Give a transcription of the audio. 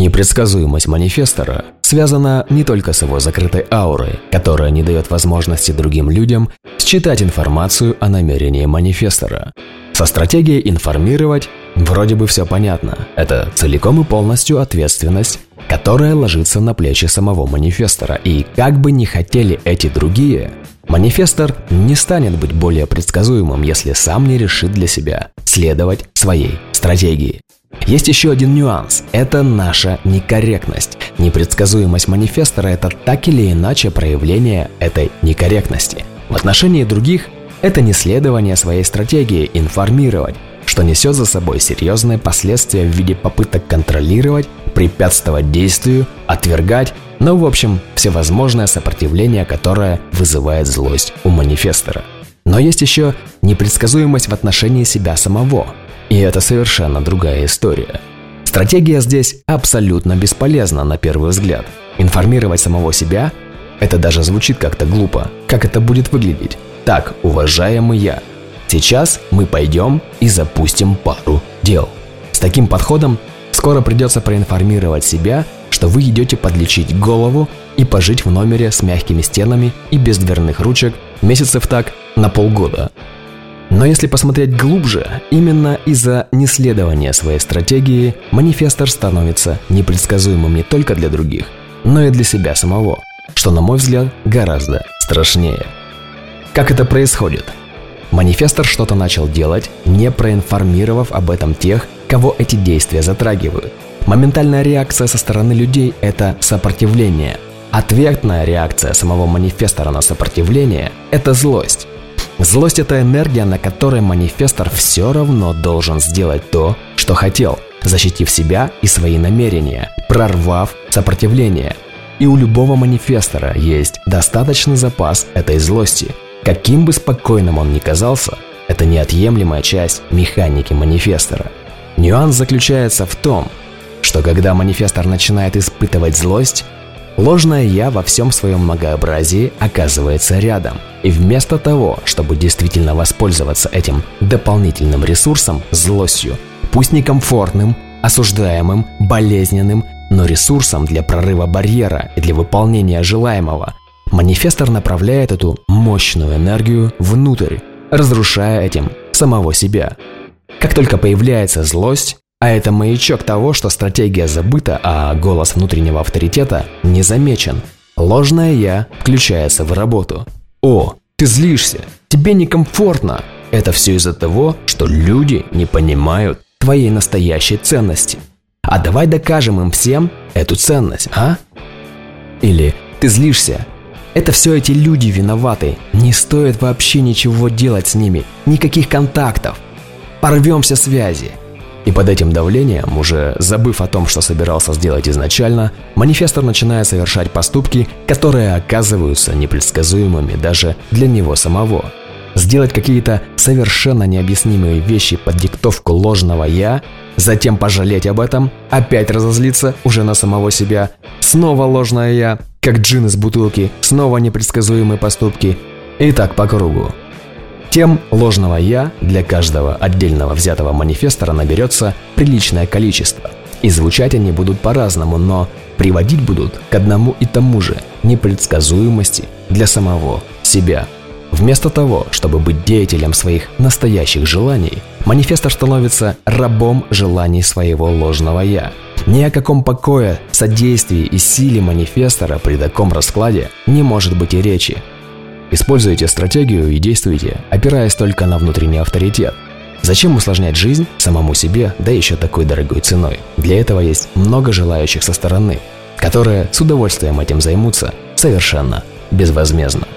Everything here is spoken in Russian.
Непредсказуемость манифестора связана не только с его закрытой аурой, которая не дает возможности другим людям считать информацию о намерении манифестора. Со стратегией информировать вроде бы все понятно. Это целиком и полностью ответственность, которая ложится на плечи самого манифестора. И как бы ни хотели эти другие, манифестор не станет быть более предсказуемым, если сам не решит для себя следовать своей стратегии. Есть еще один нюанс – это наша некорректность. Непредсказуемость манифестора – это так или иначе проявление этой некорректности. В отношении других – это не следование своей стратегии информировать, что несет за собой серьезные последствия в виде попыток контролировать, препятствовать действию, отвергать, ну, в общем, всевозможное сопротивление, которое вызывает злость у манифестора. Но есть еще непредсказуемость в отношении себя самого – и это совершенно другая история. Стратегия здесь абсолютно бесполезна на первый взгляд. Информировать самого себя – это даже звучит как-то глупо. Как это будет выглядеть? Так, уважаемый я, сейчас мы пойдем и запустим пару дел. С таким подходом скоро придется проинформировать себя, что вы идете подлечить голову и пожить в номере с мягкими стенами и без дверных ручек месяцев так на полгода. Но если посмотреть глубже, именно из-за неследования своей стратегии манифестор становится непредсказуемым не только для других, но и для себя самого, что, на мой взгляд, гораздо страшнее. Как это происходит? Манифестор что-то начал делать, не проинформировав об этом тех, кого эти действия затрагивают. Моментальная реакция со стороны людей – это сопротивление. Ответная реакция самого манифестора на сопротивление – это злость. Злость – это энергия, на которой манифестор все равно должен сделать то, что хотел, защитив себя и свои намерения, прорвав сопротивление. И у любого манифестора есть достаточный запас этой злости. Каким бы спокойным он ни казался, это неотъемлемая часть механики манифестора. Нюанс заключается в том, что когда манифестор начинает испытывать злость, Ложное «я» во всем своем многообразии оказывается рядом. И вместо того, чтобы действительно воспользоваться этим дополнительным ресурсом, злостью, пусть некомфортным, осуждаемым, болезненным, но ресурсом для прорыва барьера и для выполнения желаемого, манифестор направляет эту мощную энергию внутрь, разрушая этим самого себя. Как только появляется злость, а это маячок того, что стратегия забыта, а голос внутреннего авторитета не замечен. Ложное «я» включается в работу. О, ты злишься, тебе некомфортно. Это все из-за того, что люди не понимают твоей настоящей ценности. А давай докажем им всем эту ценность, а? Или ты злишься. Это все эти люди виноваты. Не стоит вообще ничего делать с ними. Никаких контактов. Порвемся связи. И под этим давлением, уже забыв о том, что собирался сделать изначально, манифестор начинает совершать поступки, которые оказываются непредсказуемыми даже для него самого. Сделать какие-то совершенно необъяснимые вещи под диктовку ложного «я», затем пожалеть об этом, опять разозлиться уже на самого себя, снова ложное «я», как джин из бутылки, снова непредсказуемые поступки, и так по кругу. Тем ложного «я» для каждого отдельного взятого манифестора наберется приличное количество. И звучать они будут по-разному, но приводить будут к одному и тому же – непредсказуемости для самого себя. Вместо того, чтобы быть деятелем своих настоящих желаний, манифестор становится рабом желаний своего ложного «я». Ни о каком покое, содействии и силе манифестора при таком раскладе не может быть и речи. Используйте стратегию и действуйте, опираясь только на внутренний авторитет. Зачем усложнять жизнь самому себе, да еще такой дорогой ценой? Для этого есть много желающих со стороны, которые с удовольствием этим займутся совершенно безвозмездно.